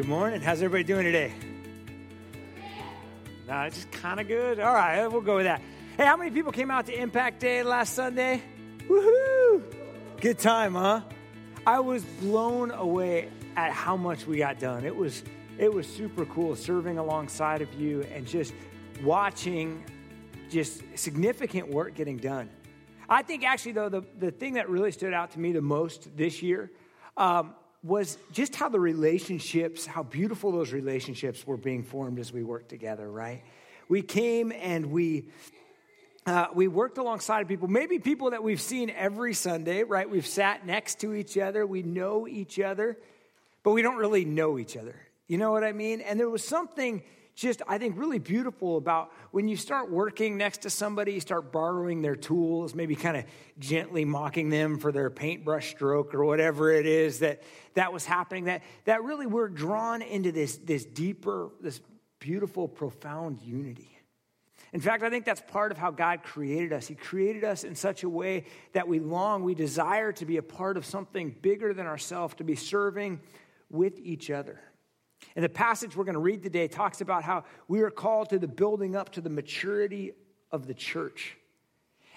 Good morning. How's everybody doing today? Nah, it's just kind of good. All right, we'll go with that. Hey, how many people came out to Impact Day last Sunday? Woohoo! Good time, huh? I was blown away at how much we got done. It was it was super cool serving alongside of you and just watching just significant work getting done. I think actually though the, the thing that really stood out to me the most this year um, was just how the relationships, how beautiful those relationships were being formed as we worked together, right? We came and we uh, we worked alongside of people, maybe people that we've seen every Sunday, right? We've sat next to each other, we know each other, but we don't really know each other. You know what I mean? And there was something just, I think, really beautiful about when you start working next to somebody, you start borrowing their tools, maybe kind of gently mocking them for their paintbrush stroke or whatever it is that, that was happening, that, that really we're drawn into this, this deeper, this beautiful, profound unity. In fact, I think that's part of how God created us. He created us in such a way that we long, we desire to be a part of something bigger than ourselves, to be serving with each other. And the passage we're going to read today talks about how we are called to the building up to the maturity of the church.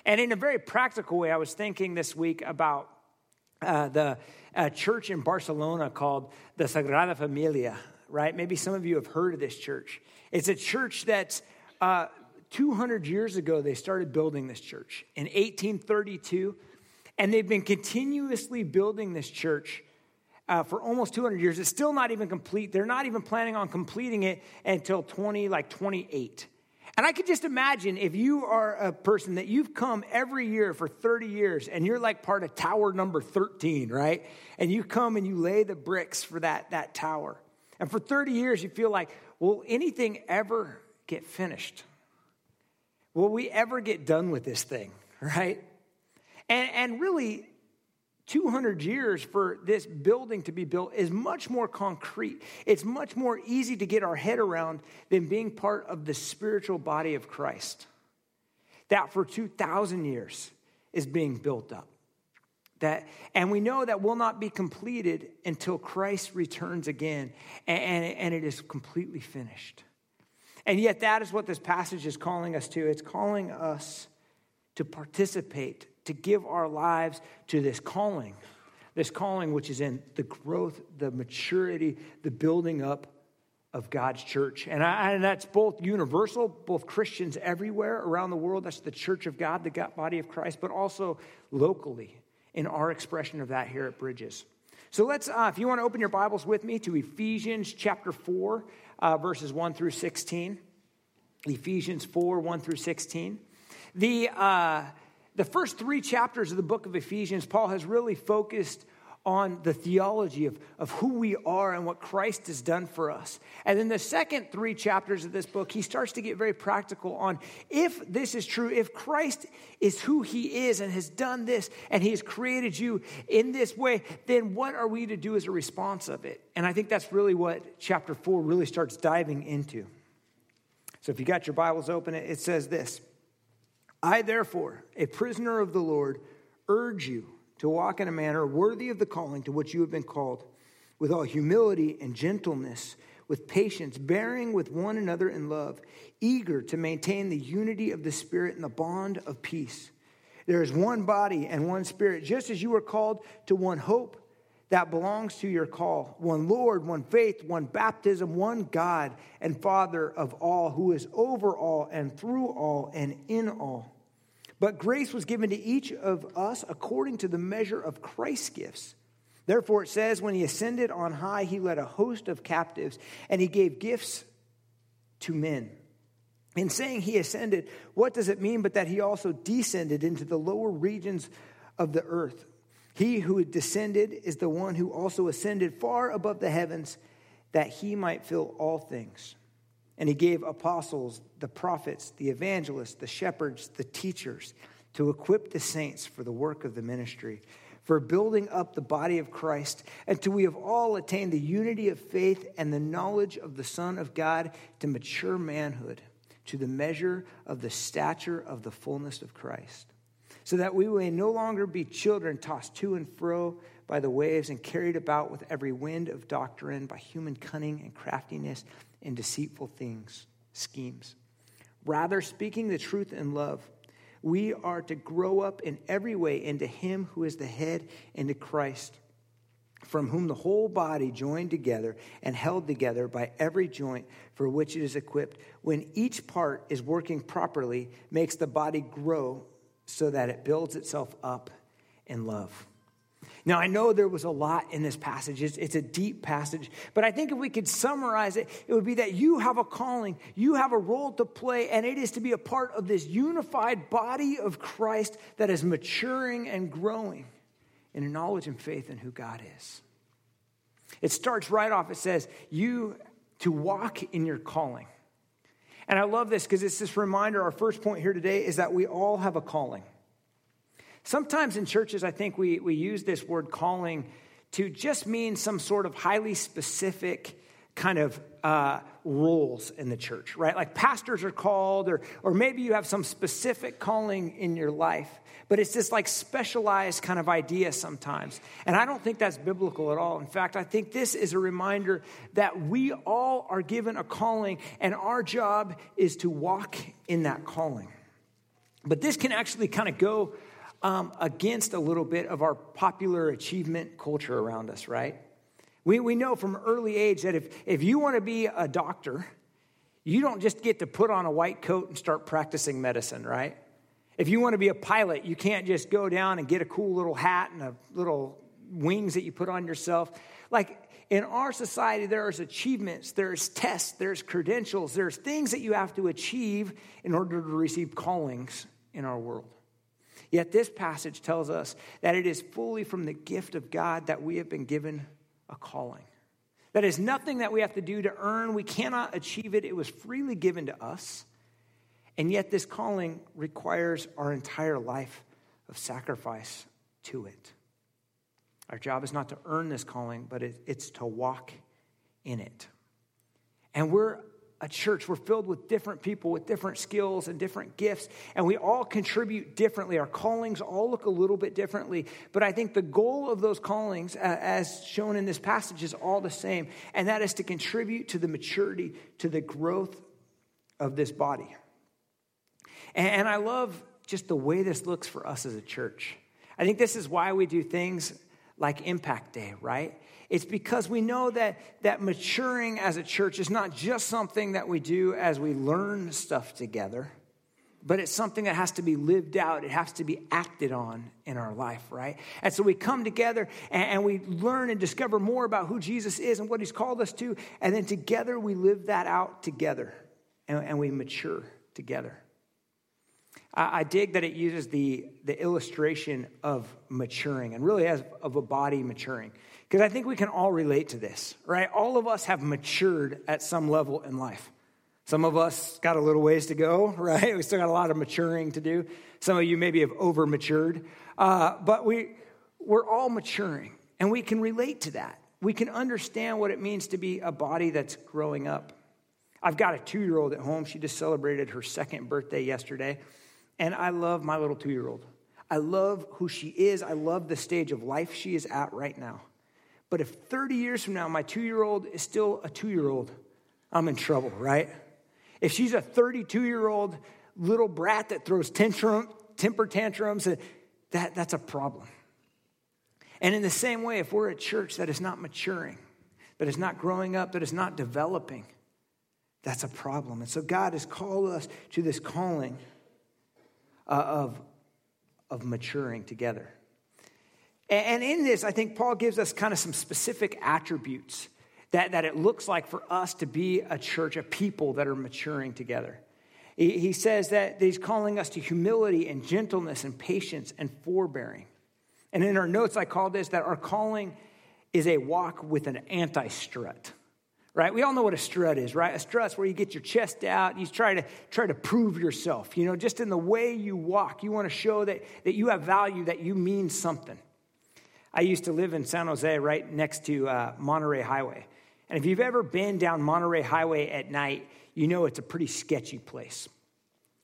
And in a very practical way, I was thinking this week about uh, the uh, church in Barcelona called the Sagrada Familia, right? Maybe some of you have heard of this church. It's a church that's uh, 200 years ago, they started building this church in 1832, and they've been continuously building this church uh, for almost 200 years. It's still not even complete. They're not even planning on completing it until 20, like 28. And I could just imagine if you are a person that you've come every year for 30 years and you're like part of tower number 13, right? And you come and you lay the bricks for that, that tower. And for 30 years, you feel like, will anything ever get finished? Will we ever get done with this thing, right? And, and really, 200 years for this building to be built is much more concrete. It's much more easy to get our head around than being part of the spiritual body of Christ. That for 2,000 years is being built up. That, and we know that will not be completed until Christ returns again and, and, and it is completely finished. And yet, that is what this passage is calling us to. It's calling us to participate to give our lives to this calling, this calling which is in the growth, the maturity, the building up of God's church. And, I, and, that's both universal, both Christians everywhere around the world. That's the church of God, the body of Christ, but also locally in our expression of that here at Bridges. So let's, uh, if you want to open your Bibles with me to Ephesians chapter 4, uh, verses 1 through 16. Ephesians 4, 1 through 16. The, uh, the first three chapters of the book of Ephesians, Paul has really focused on the theology of, of who we are and what Christ has done for us. And then the second three chapters of this book, he starts to get very practical on if this is true, if Christ is who he is and has done this and he has created you in this way, then what are we to do as a response of it? And I think that's really what chapter four really starts diving into. So if you got your Bibles open, it says this. I, therefore, a prisoner of the Lord, urge you to walk in a manner worthy of the calling to which you have been called, with all humility and gentleness, with patience, bearing with one another in love, eager to maintain the unity of the Spirit and the bond of peace. There is one body and one Spirit, just as you were called to one hope that belongs to your call one Lord, one faith, one baptism, one God and Father of all, who is over all and through all and in all. But grace was given to each of us according to the measure of Christ's gifts. Therefore, it says, when he ascended on high, he led a host of captives and he gave gifts to men. In saying he ascended, what does it mean but that he also descended into the lower regions of the earth? He who descended is the one who also ascended far above the heavens that he might fill all things. And he gave apostles, the prophets, the evangelists, the shepherds, the teachers to equip the saints for the work of the ministry, for building up the body of Christ, until we have all attained the unity of faith and the knowledge of the Son of God to mature manhood, to the measure of the stature of the fullness of Christ, so that we may no longer be children tossed to and fro by the waves and carried about with every wind of doctrine by human cunning and craftiness and deceitful things, schemes. Rather, speaking the truth in love, we are to grow up in every way into Him who is the head, into Christ, from whom the whole body, joined together and held together by every joint for which it is equipped, when each part is working properly, makes the body grow so that it builds itself up in love. Now, I know there was a lot in this passage. It's, it's, a deep passage. But I think if we could summarize it, it would be that you have a calling, you have a role to play, and it is to be a part of this unified body of Christ that is maturing and growing in knowledge and faith in who God is. It starts right off, it says, You to walk in your calling. And I love this because it's this reminder. Our first point here today is that we all have a calling. Sometimes in churches, I think we, we use this word calling to just mean some sort of highly specific kind of uh, roles in the church, right? Like pastors are called, or, or maybe you have some specific calling in your life, but it's this like specialized kind of idea sometimes. And I don't think that's biblical at all. In fact, I think this is a reminder that we all are given a calling, and our job is to walk in that calling. But this can actually kind of go um, against a little bit of our popular achievement culture around us, right? We, we know from early age that if, if you want to be a doctor, you don't just get to put on a white coat and start practicing medicine, right? If you want to be a pilot, you can't just go down and get a cool little hat and a little wings that you put on yourself. Like in our society, there's achievements, there's tests, there's credentials, there's things that you have to achieve in order to receive callings in our world. Yet this passage tells us that it is fully from the gift of God that we have been given a calling. That is nothing that we have to do to earn. We cannot achieve it. It was freely given to us. And yet, this calling requires our entire life of sacrifice to it. Our job is not to earn this calling, but it's to walk in it. And we're a church. We're filled with different people with different skills and different gifts, and we all contribute differently. Our callings all look a little bit differently, but I think the goal of those callings, uh, as shown in this passage, is all the same, and that is to contribute to the maturity, to the growth of this body. And I love just the way this looks for us as a church. I think this is why we do things like Impact Day, right? It's because we know that, that maturing as a church is not just something that we do as we learn stuff together, but it's something that has to be lived out. It has to be acted on in our life, right? And so we come together and, and we learn and discover more about who Jesus is and what he's called us to. And then together we live that out together and, and we mature together. I, dig that it uses the, the illustration of maturing and really as of a body maturing. Because I think we can all relate to this, right? All of us have matured at some level in life. Some of us got a little ways to go, right? We still got a lot of maturing to do. Some of you maybe have over matured. Uh, but we, we're all maturing, and we can relate to that. We can understand what it means to be a body that's growing up. I've got a two year old at home. She just celebrated her second birthday yesterday. And I love my little two year old. I love who she is. I love the stage of life she is at right now. But if 30 years from now my two year old is still a two year old, I'm in trouble, right? If she's a 32 year old little brat that throws tantrum, temper tantrums, that, that's a problem. And in the same way, if we're a church that is not maturing, that is not growing up, that is not developing, that's a problem. And so God has called us to this calling uh, of, of maturing together. And in this, I think Paul gives us kind of some specific attributes that, that it looks like for us to be a church, a people that are maturing together. He says that he's calling us to humility and gentleness and patience and forbearing. And in our notes, I call this that our calling is a walk with an anti strut. Right? We all know what a strut is, right? A strut's where you get your chest out, you try to try to prove yourself. You know, just in the way you walk, you want to show that, that you have value, that you mean something. I used to live in San Jose right next to uh, Monterey Highway. And if you've ever been down Monterey Highway at night, you know it's a pretty sketchy place.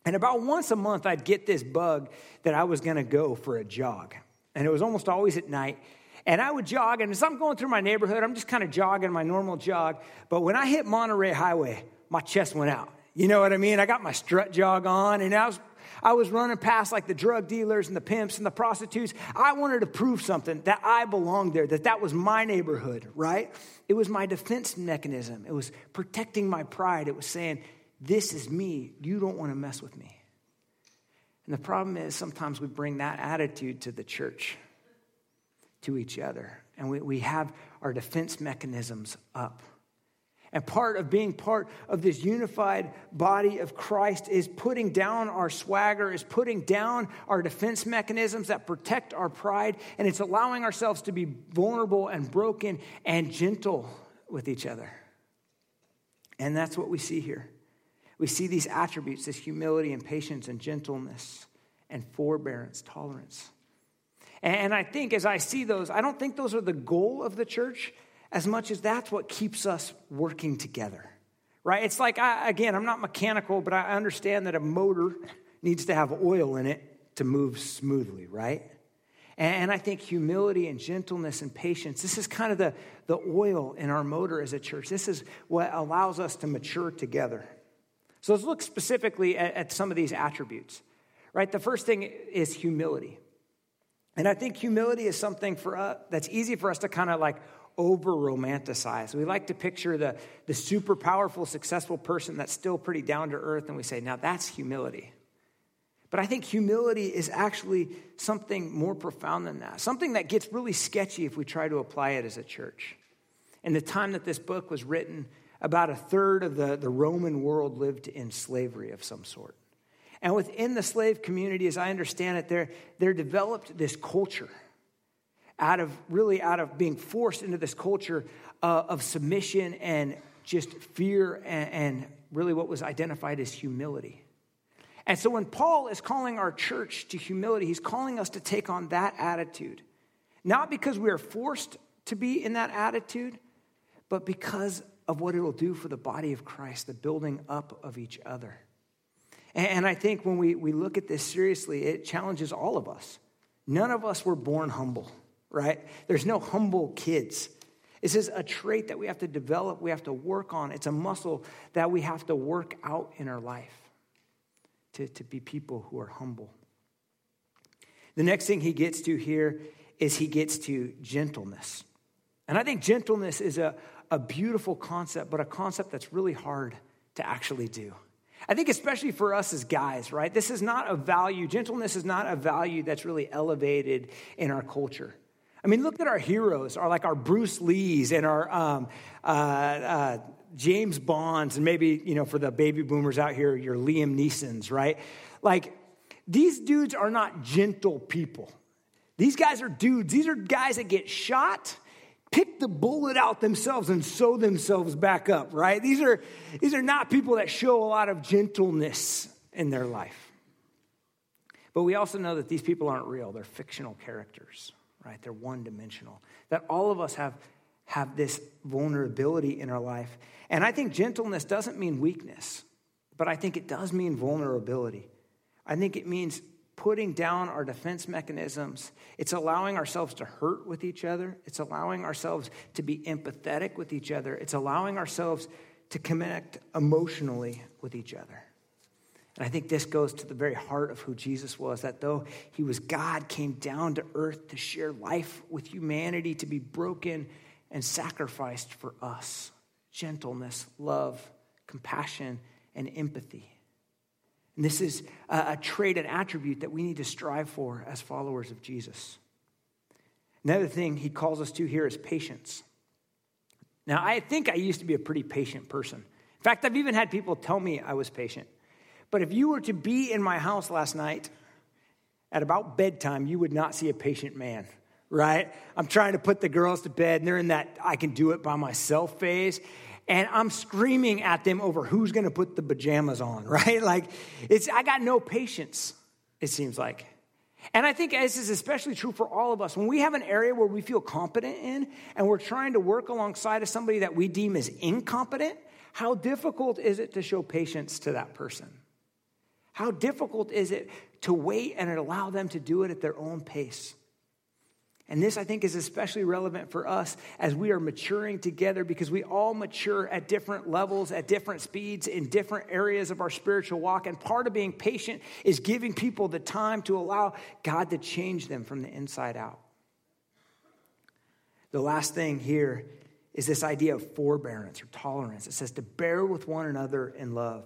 And about once a month, I'd get this bug that I was going to go for a jog. And it was almost always at night. And I would jog, and as I'm going through my neighborhood, I'm just kind of jogging my normal jog. But when I hit Monterey Highway, my chest went out. You know what I mean? I got my strut jog on, and I was I was running past like the drug dealers and the pimps and the prostitutes. I wanted to prove something that I belonged there, that that was my neighborhood, right? It was my defense mechanism. It was protecting my pride. It was saying, This is me. You don't want to mess with me. And the problem is sometimes we bring that attitude to the church, to each other, and we, we have our defense mechanisms up. And part of being part of this unified body of Christ is putting down our swagger, is putting down our defense mechanisms that protect our pride, and it's allowing ourselves to be vulnerable and broken and gentle with each other. And that's what we see here. We see these attributes this humility and patience and gentleness and forbearance, tolerance. And I think as I see those, I don't think those are the goal of the church as much as that's what keeps us working together, right? It's like, I, again, I'm not mechanical, but I understand that a motor needs to have oil in it to move smoothly, right? And I think humility and gentleness and patience, this is kind of the, the oil in our motor as a church. This is what allows us to mature together. So let's look specifically at, at some of these attributes, right? The first thing is humility. And I think humility is something for us that's easy for us to kind of like over romanticize. We like to picture the, the super powerful, successful person that's still pretty down to earth, and we say, now that's humility. But I think humility is actually something more profound than that, something that gets really sketchy if we try to apply it as a church. In the time that this book was written, about a third of the, the Roman world lived in slavery of some sort. And within the slave community, as I understand it, there, there developed this culture out of really out of being forced into this culture uh, of submission and just fear and, and really what was identified as humility. And so when Paul is calling our church to humility, he's calling us to take on that attitude. Not because we are forced to be in that attitude, but because of what it will do for the body of Christ, the building up of each other. And I think when we, we look at this seriously, it challenges all of us. None of us were born humble right? There's no humble kids. This is a trait that we have to develop, we have to work on. It's a muscle that we have to work out in our life to, to be people who are humble. The next thing he gets to here is he gets to gentleness. And I think gentleness is a, a beautiful concept, but a concept that's really hard to actually do. I think, especially for us as guys, right? This is not a value, gentleness is not a value that's really elevated in our culture. I mean, look at our heroes, our like our Bruce Lees and our um, uh, uh, James Bonds, and maybe you know for the baby boomers out here, your Liam Neeson's, right? Like these dudes are not gentle people. These guys are dudes. These are guys that get shot, the bullet out themselves, and sew themselves back up, right? These are these are not people that show a lot of gentleness in their life. But we also know that these people aren't real; they're fictional characters right? They're one dimensional. That all of us have, have this vulnerability in our life. And I think gentleness doesn't mean weakness, but I think it does mean vulnerability. I think it means putting down our defense mechanisms. It's allowing ourselves to hurt with each other. It's allowing ourselves to be empathetic with each other. It's allowing ourselves to connect emotionally with each other. And I think this goes to the very heart of who Jesus was that though he was God, came down to earth to share life with humanity, to be broken and sacrificed for us. Gentleness, love, compassion, and empathy. And this is a, a trait, an attribute that we need to strive for as followers of Jesus. Another thing he calls us to here is patience. Now, I think I used to be a pretty patient person. In fact, I've even had people tell me I was patient. But if you were to be in my house last night at about bedtime, you would not see a patient man, right? I'm trying to put the girls to bed, and they're in that I can do it by myself phase. And I'm screaming at them over who's gonna put the pajamas on, right? Like, it's, I got no patience, it seems like. And I think this is especially true for all of us. When we have an area where we feel competent in and we're trying to work alongside of somebody that we deem as incompetent, how difficult is it to show patience to that person? How difficult is it to wait and allow them to do it at their own pace? And this, I think, is especially relevant for us as we are maturing together because we all mature at different levels, at different speeds, in different areas of our spiritual walk. And part of being patient is giving people the time to allow God to change them from the inside out. The last thing here is this idea of forbearance or tolerance. It says to bear with one another in love.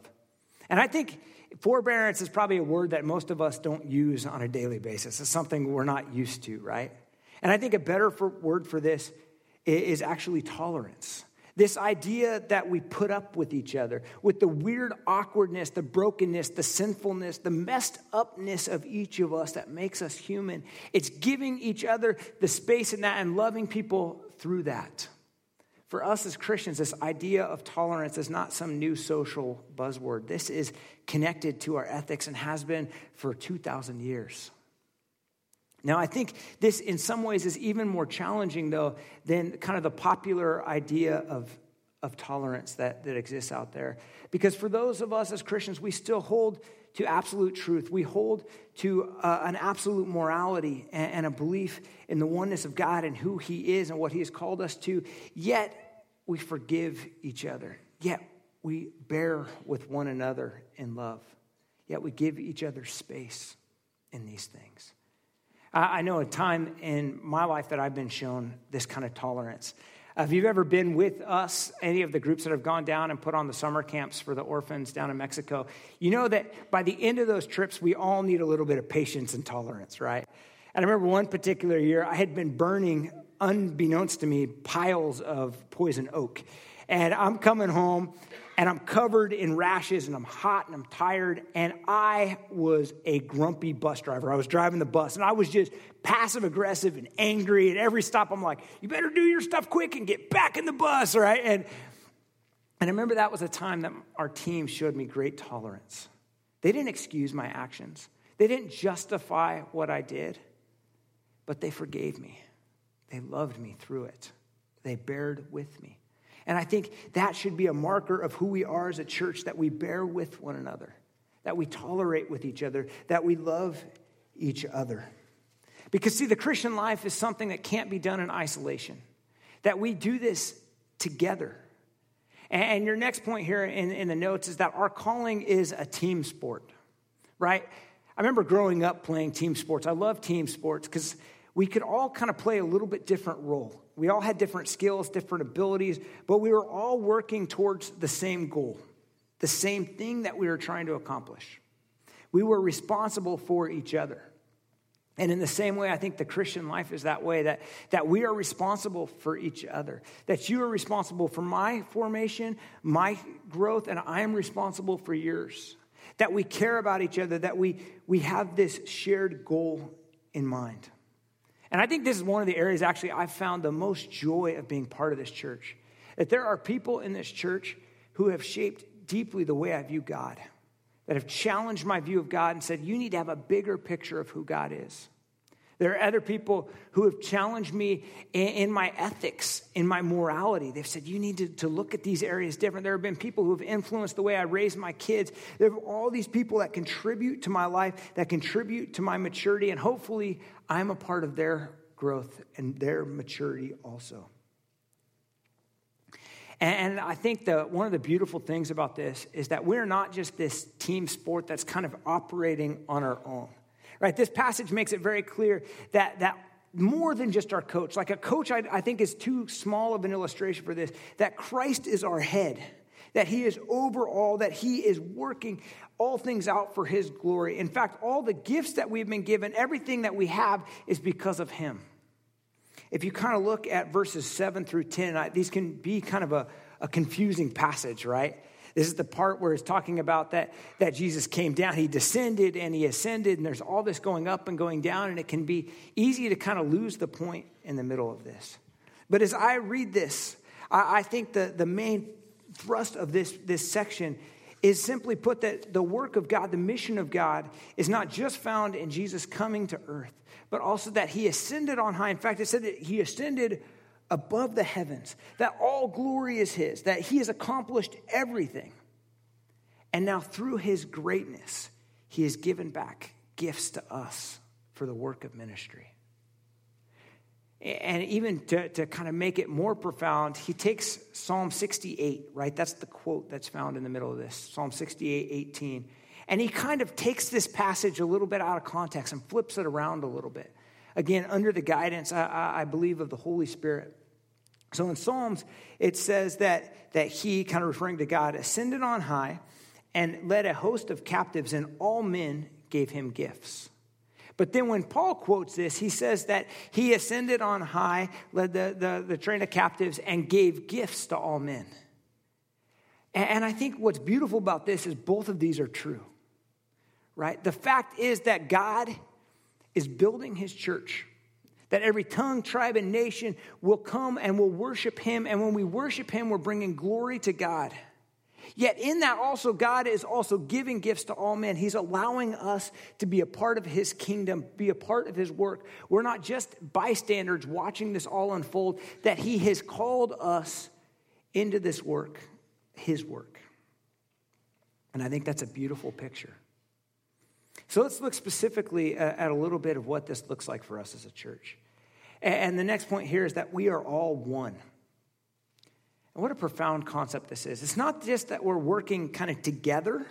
And I think forbearance is probably a word that most of us don't use on a daily basis. It's something we're not used to, right? And I think a better for, word for this is actually tolerance. This idea that we put up with each other, with the weird awkwardness, the brokenness, the sinfulness, the messed upness of each of us that makes us human. It's giving each other the space in that and loving people through that. For us as Christians, this idea of tolerance is not some new social buzzword. This is connected to our ethics and has been for 2,000 years. Now, I think this in some ways is even more challenging, though, than kind of the popular idea of, of tolerance that, that exists out there. Because for those of us as Christians, we still hold to absolute truth. We hold to uh, an absolute morality and, and a belief in the oneness of God and who He is and what He has called us to. Yet, we forgive each other. Yet, we bear with one another in love. Yet, we give each other space in these things. I know a time in my life that I've been shown this kind of tolerance. If you've ever been with us, any of the groups that have gone down and put on the summer camps for the orphans down in Mexico, you know that by the end of those trips, we all need a little bit of patience and tolerance, right? And I remember one particular year, I had been burning, unbeknownst to me, piles of poison oak. And I'm coming home and I'm covered in rashes and I'm hot and I'm tired. And I was a grumpy bus driver. I was driving the bus and I was just passive aggressive and angry. At every stop, I'm like, you better do your stuff quick and get back in the bus, right? And, and I remember that was a time that our team showed me great tolerance. They didn't excuse my actions, they didn't justify what I did, but they forgave me. They loved me through it, they bared with me. And I think that should be a marker of who we are as a church that we bear with one another, that we tolerate with each other, that we love each other. Because, see, the Christian life is something that can't be done in isolation, that we do this together. And your next point here in, in the notes is that our calling is a team sport, right? I remember growing up playing team sports. I love team sports because we could all kind of play a little bit different role. We all had different skills, different abilities, but we were all working towards the same goal, the same thing that we were trying to accomplish. We were responsible for each other. And in the same way, I think the Christian life is that way that, that we are responsible for each other. That you are responsible for my formation, my growth, and I am responsible for yours. That we care about each other, that we, we have this shared goal in mind. And I think this is one of the areas actually I've found the most joy of being part of this church. That there are people in this church who have shaped deeply the way I view God, that have challenged my view of God and said, you need to have a bigger picture of who God is. There are other people who have challenged me in, my ethics, in my morality. They've said, you need to, to look at these areas different. There have been people who have influenced the way I raise my kids. There are all these people that contribute to my life, that contribute to my maturity, and hopefully I'm a part of their growth and their maturity also. And I think the, one of the beautiful things about this is that we're not just this team sport that's kind of operating on our own. Right? This passage makes it very clear that, that more than just our coach, like a coach, I, I think is too small of an illustration for this, that Christ is our head, that he is over all, that he is working all things out for his glory. In fact, all the gifts that we've been given, everything that we have, is because of him. If you kind of look at verses 7 through 10, I, these can be kind of a, a confusing passage, right? This is the part where it's talking about that, that Jesus came down. He descended and he ascended, and there's all this going up and going down, and it can be easy to kind of lose the point in the middle of this. But as I read this, I, I think the, the main thrust of this, this section is simply put that the work of God, the mission of God, is not just found in Jesus coming to earth, but also that he ascended on high. In fact, it said that he ascended above the heavens, that all glory is his, that he has accomplished everything. And now, through his greatness, he has given back gifts to us for the work of ministry. And even to, to kind of make it more profound, he takes Psalm 68, right? That's the quote that's found in the middle of this Psalm 68, 18. And he kind of takes this passage a little bit out of context and flips it around a little bit. Again, under the guidance, I, I believe, of the Holy Spirit. So in Psalms, it says that, that he, kind of referring to God, ascended on high and led a host of captives, and all men gave him gifts. But then when Paul quotes this, he says that he ascended on high, led the, the, the train of captives, and gave gifts to all men. And, and I think what's beautiful about this is both of these are true, right? The fact is that God is building his church that every tongue, tribe, and nation will come and will worship him. And when we worship him, we're bringing glory to God. Yet in that also, God is also giving gifts to all men. He's allowing us to be a part of his kingdom, be a part of his work. We're not just bystanders watching this all unfold, that he has called us into this work, his work. And I think that's a beautiful picture. So let's look specifically at a little bit of what this looks like for us as a church. And the next point here is that we are all one. And what a profound concept this is. It's not just that we're working kind of together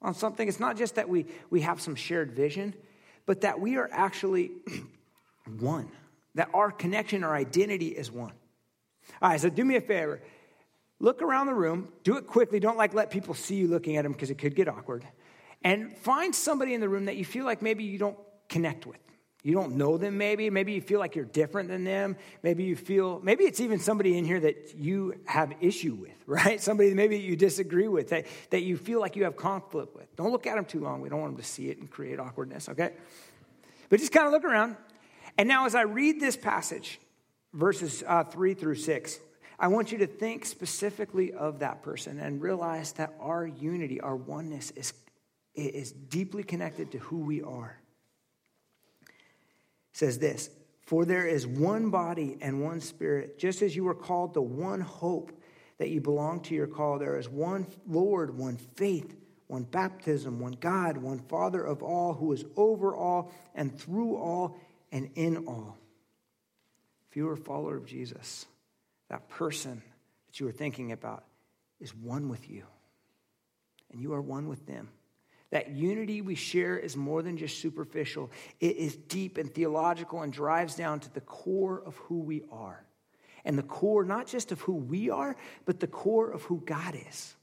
on something, it's not just that we, we have some shared vision, but that we are actually one, that our connection, our identity is one. All right, so do me a favor. Look around the room, do it quickly. Don't like let people see you looking at them because it could get awkward. And find somebody in the room that you feel like maybe you don't connect with. You don't know them, maybe. Maybe you feel like you're different than them. Maybe you feel, maybe it's even somebody in here that you have issue with, right? Somebody maybe you disagree with, that, that you feel like you have conflict with. Don't look at them too long. We don't want them to see it and create awkwardness, okay? But just kind of look around. And now, as I read this passage, verses uh, three through six, I want you to think specifically of that person and realize that our unity, our oneness is, is deeply connected to who we are says this For there is one body and one spirit, just as you were called to one hope that you belong to your call. There is one Lord, one faith, one baptism, one God, one Father of all, who is over all and through all and in all. If you are a follower of Jesus, that person that you are thinking about is one with you, and you are one with them. That unity we share is more than just superficial, it is deep and theological and drives down to the core of who we are. And the core, not just of who we are, but the core of who God is.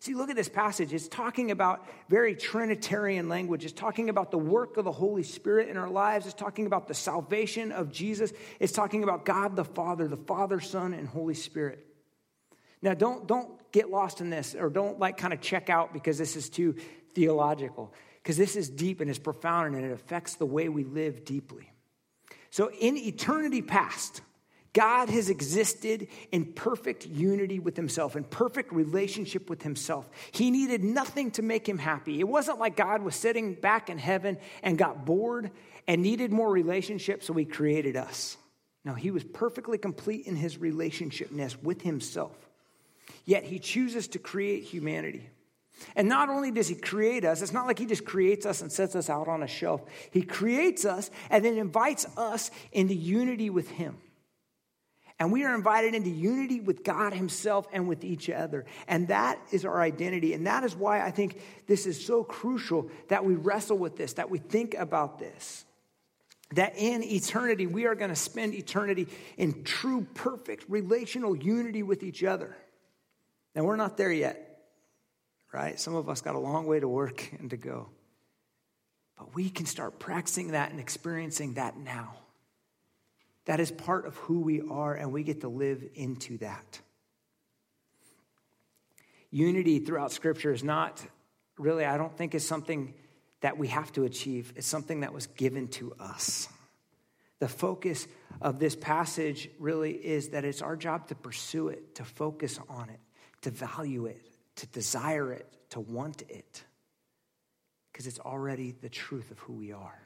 See, look at this passage. It's talking about very Trinitarian language. It's talking about the work of the Holy Spirit in our lives. It's talking about the salvation of Jesus. It's talking about God the Father, the Father, Son, and Holy Spirit. Now, don't, don't get lost in this or don't like kind of check out because this is too theological because this is deep and it's profound and it affects the way we live deeply. So, in eternity past, God has existed in perfect unity with himself, in perfect relationship with himself. He needed nothing to make him happy. It wasn't like God was sitting back in heaven and got bored and needed more relationship, so he created us. No, he was perfectly complete in his relationshipness with himself. Yet he chooses to create humanity. And not only does he create us, it's not like he just creates us and sets us out on a shelf. He creates us and then invites us into unity with him. And we are invited into unity with God Himself and with each other. And that is our identity. And that is why I think this is so crucial that we wrestle with this, that we think about this. That in eternity, we are going to spend eternity in true, perfect relational unity with each other. Now, we're not there yet right? Some of us got a long way to work and to go. But we can start practicing that and experiencing that now. That is part of who we are, and we get to live into that. Unity throughout Scripture is not really, I don't think, is something that we have to achieve. It's something that was given to us. The focus of this passage really is that it's our job to pursue it, to focus on it, to value it, to desire it, to want it, because it's already the truth of who we are.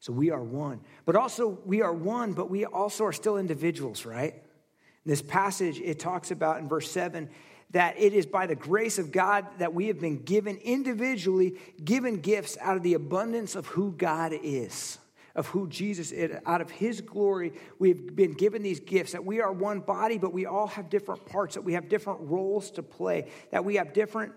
So we are one. But also, we are one, but we also are still individuals, right? In this passage, it talks about in verse 7 that it is by the grace of God that we have been given individually, given gifts out of the abundance of who God is. Of who Jesus is. Out of his glory, we've been given these gifts that we are one body, but we all have different parts, that we have different roles to play, that we have different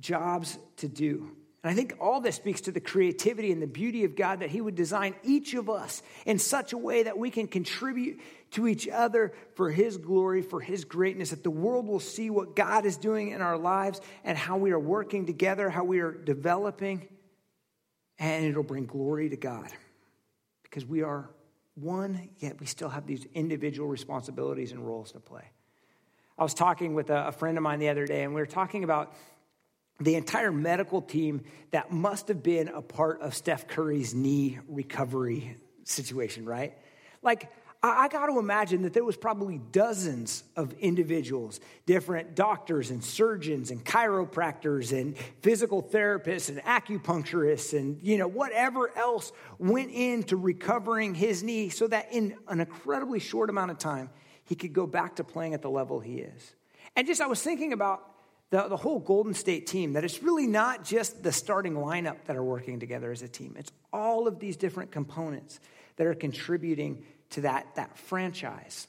jobs to do. And I think all this speaks to the creativity and the beauty of God that He would design each of us in such a way that we can contribute to each other for His glory, for His greatness, that the world will see what God is doing in our lives and how we are working together, how we are developing, and it'll bring glory to God because we are one, yet we still have these individual responsibilities and roles to play. I was talking with a, friend of mine the other day, and we were talking about the entire medical team that must have been a part of Steph Curry's knee recovery situation, right? Like, I, got to imagine that there was probably dozens of individuals, different doctors and surgeons and chiropractors and physical therapists and acupuncturists and, you know, whatever else went into recovering his knee so that in an incredibly short amount of time, he could go back to playing at the level he is. And just, I was thinking about the, the whole Golden State team, that it's really not just the starting lineup that are working together as a team. It's all of these different components that are contributing to that, that franchise.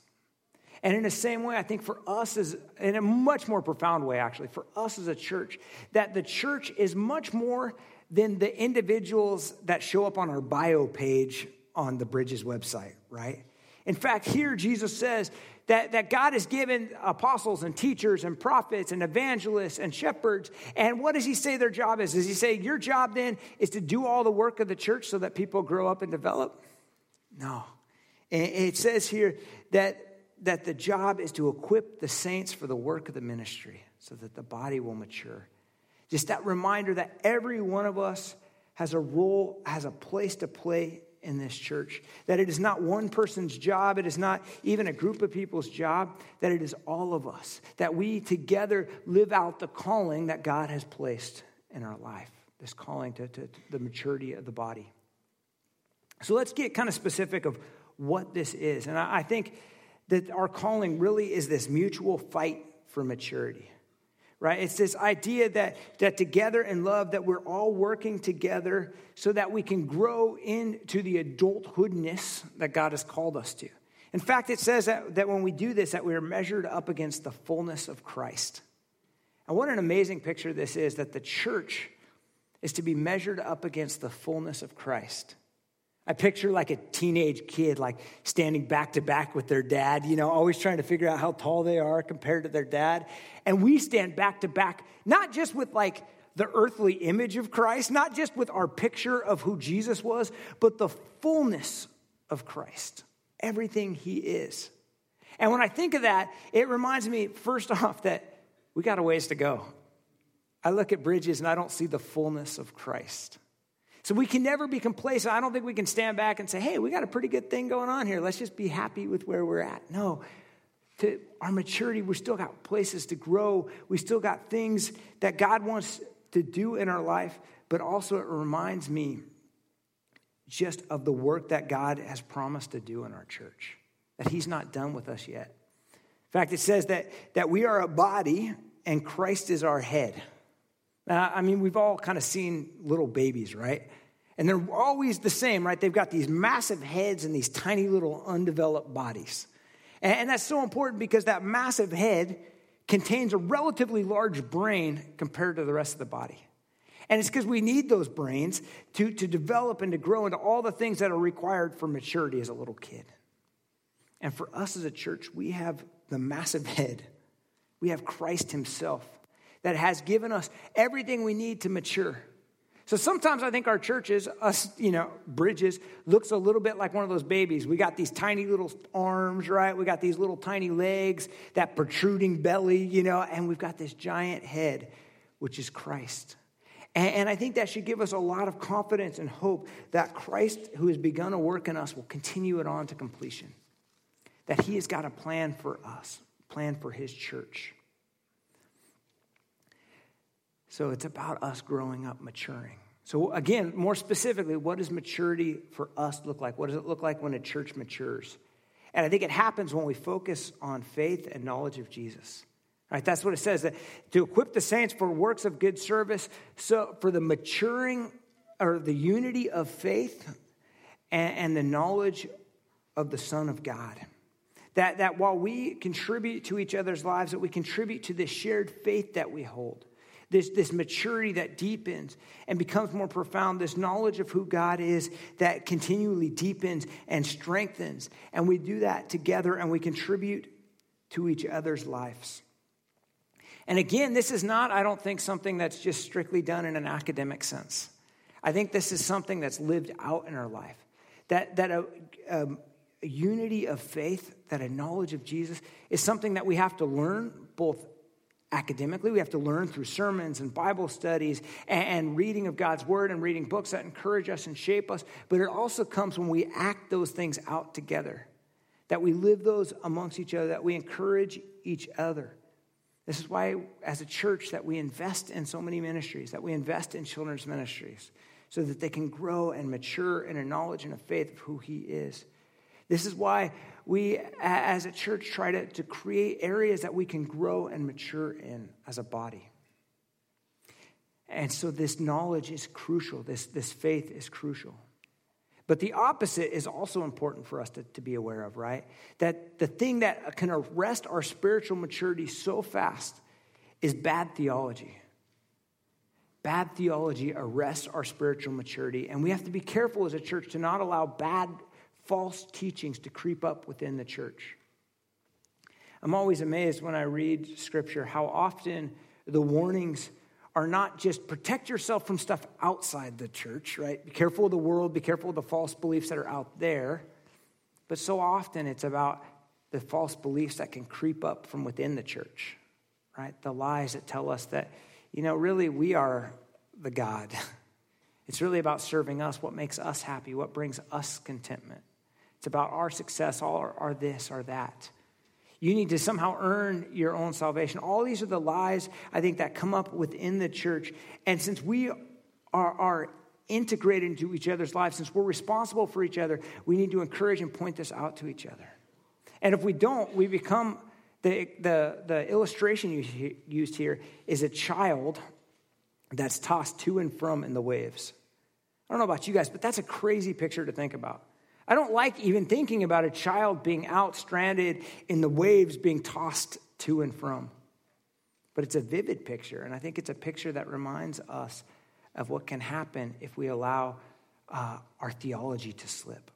And in the same way, I think for us, as, in a much more profound way, actually, for us as a church, that the church is much more than the individuals that show up on our bio page on the Bridges website, right? In fact, here Jesus says that, that God has given apostles and teachers and prophets and evangelists and shepherds. And what does he say their job is? Does he say, Your job then is to do all the work of the church so that people grow up and develop? No. And it says here that, that the job is to equip the saints for the work of the ministry so that the body will mature. Just that reminder that every one of us has a role, has a place to play in this church. That it is not one person's job, it is not even a group of people's job, that it is all of us. That we together live out the calling that God has placed in our life, this calling to, to, to the maturity of the body. So let's get kind of specific of what this is. And I, think that our calling really is this mutual fight for maturity right? It's this idea that, that together in love, that we're all working together so that we can grow into the adulthoodness that God has called us to. In fact, it says that, that when we do this, that we are measured up against the fullness of Christ. And what an amazing picture this is that the church is to be measured up against the fullness of Christ. I picture like a teenage kid, like standing back to back with their dad, you know, always trying to figure out how tall they are compared to their dad. And we stand back to back, not just with like the earthly image of Christ, not just with our picture of who Jesus was, but the fullness of Christ, everything he is. And when I think of that, it reminds me, first off, that we got a ways to go. I look at bridges and I don't see the fullness of Christ. So we can never be complacent. I don't think we can stand back and say, hey, we got a pretty good thing going on here. Let's just be happy with where we're at. No. To our maturity, we still got places to grow. We still got things that God wants to do in our life, but also it reminds me just of the work that God has promised to do in our church, that He's not done with us yet. In fact, it says that, that we are a body and Christ is our head. Uh, I mean, we've all kind of seen little babies, right? And they're always the same, right? They've got these massive heads and these tiny little undeveloped bodies. And, and that's so important because that massive head contains a relatively large brain compared to the rest of the body. And it's because we need those brains to, to develop and to grow into all the things that are required for maturity as a little kid. And for us as a church, we have the massive head, we have Christ Himself that has given us everything we need to mature. So sometimes I think our churches, us, you know, bridges, looks a little bit like one of those babies. We got these tiny little arms, right? We got these little tiny legs, that protruding belly, you know, and we've got this giant head, which is Christ. And, and I think that should give us a lot of confidence and hope that Christ, who has begun a work in us, will continue it on to completion. That he has got a plan for us, plan for his church. So it's about us growing up, maturing. So, again, more specifically, what does maturity for us look like? What does it look like when a church matures? And I think it happens when we focus on faith and knowledge of Jesus. Right? That's what it says that to equip the saints for works of good service, so for the maturing or the unity of faith, and, and the knowledge of the Son of God. That, that while we contribute to each other's lives, that we contribute to this shared faith that we hold, this, this maturity that deepens and becomes more profound, this knowledge of who God is that continually deepens and strengthens. And we do that together and we contribute to each other's lives. And again, this is not, I don't think, something that's just strictly done in an academic sense. I think this is something that's lived out in our life. That, that a, a, a unity of faith, that a knowledge of Jesus is something that we have to learn both academically. We have to learn through sermons and Bible studies and, reading of God's word and reading books that encourage us and shape us. But it also comes when we act those things out together, that we live those amongst each other, that we encourage each other. This is why, as a church, that we invest in so many ministries, that we invest in children's ministries, so that they can grow and mature in a knowledge and a faith of who He is. This is why we, as a church, try to, to create areas that we can grow and mature in as a body. And so, this knowledge is crucial, this, this faith is crucial. But the opposite is also important for us to, to be aware of, right? That the thing that can arrest our spiritual maturity so fast is bad theology. Bad theology arrests our spiritual maturity, and we have to be careful as a church to not allow bad, false teachings to creep up within the church. I'm always amazed when I read scripture how often the warnings are not just protect yourself from stuff outside the church, right? Be careful of the world, be careful of the false beliefs that are out there. But so often it's about the false beliefs that can creep up from within the church, right? The lies that tell us that you know, really, we are the God. It's really about serving us, what makes us happy, what brings us contentment. It's about our success, all our, this or that. You need to somehow earn your own salvation. All these are the lies, I think, that come up within the church. And since we are, are integrated into each other's lives, since we're responsible for each other, we need to encourage and point this out to each other. And if we don't, we become the, the, the illustration you used here is a child that's tossed to and from in the waves. I don't know about you guys, but that's a crazy picture to think about. I don't like even thinking about a child being out stranded in the waves, being tossed to and from. But it's a vivid picture, and I think it's a picture that reminds us of what can happen if we allow uh, our theology to slip.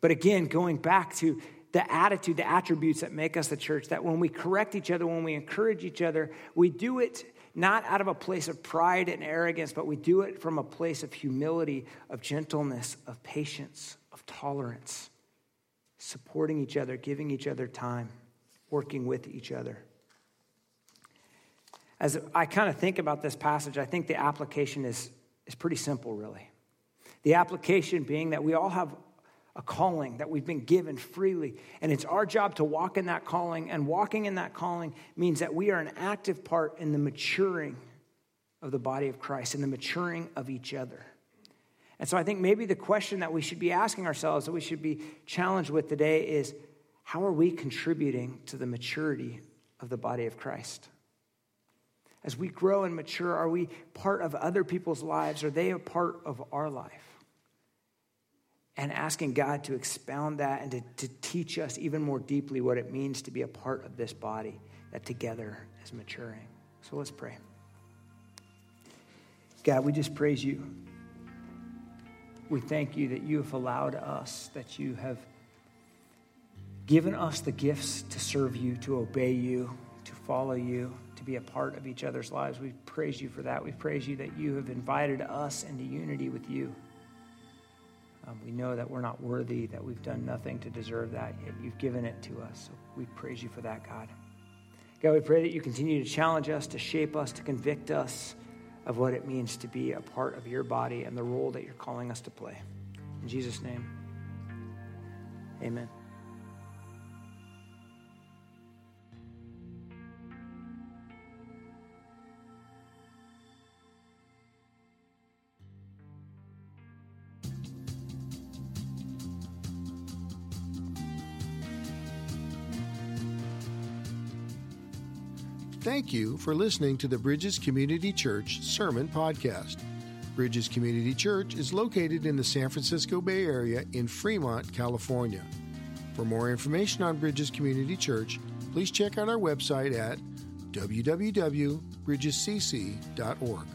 But again, going back to the attitude, the attributes that make us the church, that when we correct each other, when we encourage each other, we do it not out of a place of pride and arrogance, but we do it from a place of humility, of gentleness, of patience, of tolerance, supporting each other, giving each other time, working with each other. As I kind of think about this passage, I think the application is, is pretty simple, really. The application being that we all have a calling that we've been given freely. And it's our job to walk in that calling. And walking in that calling means that we are an active part in the maturing of the body of Christ, and the maturing of each other. And so I think maybe the question that we should be asking ourselves, that we should be challenged with today is how are we contributing to the maturity of the body of Christ? As we grow and mature, are we part of other people's lives? Are they a part of our life? and asking God to expound that and to, to teach us even more deeply what it means to be a part of this body that together is maturing. So let's pray. God, we just praise you. We thank you that you have allowed us, that you have given us the gifts to serve you, to obey you, to follow you, to be a part of each other's lives. We praise you for that. We praise you that you have invited us into unity with you. Um, we know that we're not worthy, that we've done nothing to deserve that, yet you've given it to us. So we praise you for that, God. God, we pray that you continue to challenge us, to shape us, to convict us of what it means to be a part of your body and the role that you're calling us to play. In Jesus' name, amen. You for listening to the Bridges Community Church Sermon Podcast. Bridges Community Church is located in the San Francisco Bay Area in Fremont, California. For more information on Bridges Community Church, please check out our website at www.bridgescc.org.